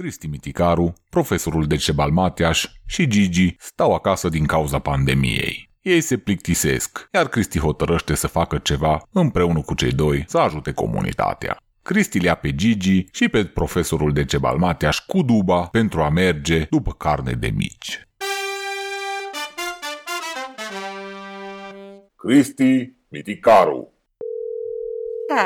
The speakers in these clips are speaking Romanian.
Cristi Miticaru, profesorul Decebal Mateaș și Gigi stau acasă din cauza pandemiei. Ei se plictisesc, iar Cristi hotărăște să facă ceva împreună cu cei doi să ajute comunitatea. Cristi le pe Gigi și pe profesorul Decebal Mateaș cu duba pentru a merge după carne de mici. Cristi Miticaru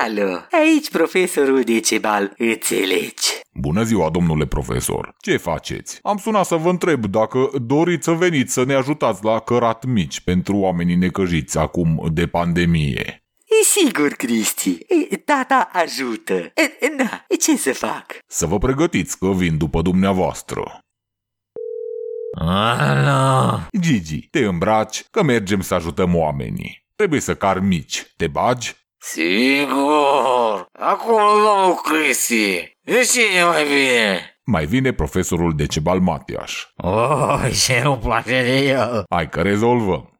Alo, aici profesorul Decebal, înțelegi? Bună ziua, domnule profesor! Ce faceți? Am sunat să vă întreb dacă doriți să veniți să ne ajutați la cărat mici pentru oamenii necăjiți acum de pandemie. E sigur, Cristi. E, tata ajută. E, na, ce să fac? Să vă pregătiți că vin după dumneavoastră. Alo! Gigi, te îmbraci că mergem să ajutăm oamenii. Trebuie să car mici. Te bagi? Sigur! Acum, domnul Cristi, de cine mai vine? Mai vine profesorul Decebal Matiaș. Oh, ce nu place de el! Hai că rezolvăm.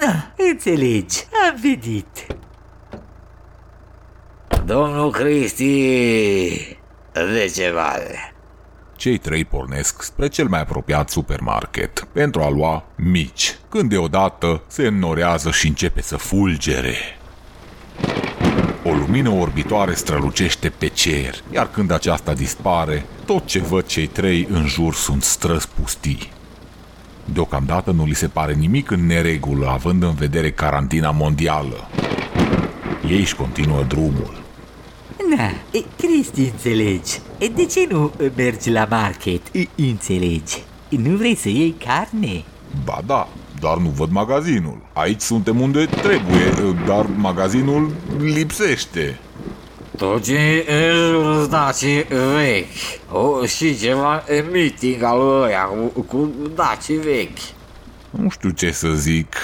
Na, înțelegi, am venit. Domnul Cristi, de ce vale? Cei trei pornesc spre cel mai apropiat supermarket pentru a lua mici, când deodată se înnorează și începe să fulgere. O lumină orbitoare strălucește pe cer, iar când aceasta dispare, tot ce văd cei trei în jur sunt străzi pustii. Deocamdată nu li se pare nimic în neregulă, având în vedere carantina mondială. Ei își continuă drumul. Na, e, Cristi, înțelegi. E, de ce nu mergi la market? E, înțelegi. Nu vrei să iei carne? Ba da, dar nu văd magazinul. Aici suntem unde trebuie, dar magazinul lipsește. Tot ce e daci vechi. O, și ceva e meeting al ăia cu, cu daci vechi. Nu știu ce să zic,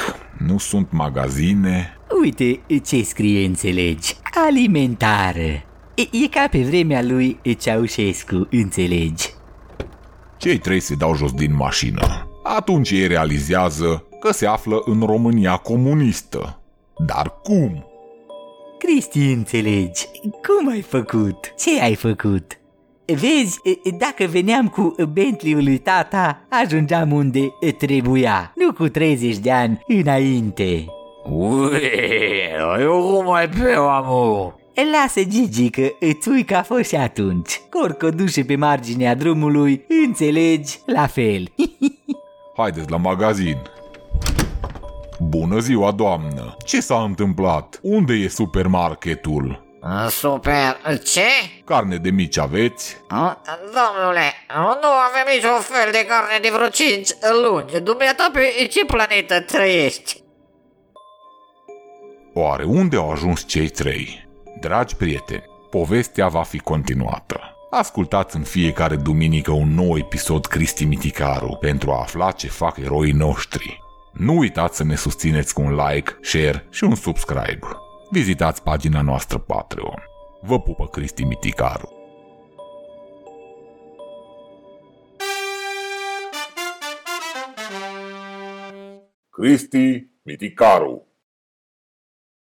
nu sunt magazine. Uite ce scrie, înțelegi. Alimentară. E, e ca pe vremea lui Ceaușescu, înțelegi. Cei trei se dau jos din mașină. Atunci ei realizează că se află în România comunistă. Dar cum? Cristi, înțelegi. Cum ai făcut? Ce ai făcut? Vezi, e, dacă veneam cu Bentley-ul lui tata, ajungeam unde trebuia, nu cu 30 de ani înainte. Ui, eu cum mai pe amu? Lasă, Gigi, că îți ui că a fost și atunci. Corcodușe pe marginea drumului, înțelegi, la fel. Haideți la magazin. Bună ziua, doamnă! Ce s-a întâmplat? Unde e supermarketul? Super, ce? Carne de mici aveți? Domnule, nu avem niciun fel de carne de vreo 5 luni. Dumneata pe ce planetă trăiești? Oare unde au ajuns cei trei? Dragi prieteni, povestea va fi continuată. Ascultați în fiecare duminică un nou episod Cristi Miticaru pentru a afla ce fac eroii noștri. Nu uitați să ne susțineți cu un like, share și un subscribe. Vizitați pagina noastră Patreon. Vă pupă Cristi Miticaru. Cristi Miticaru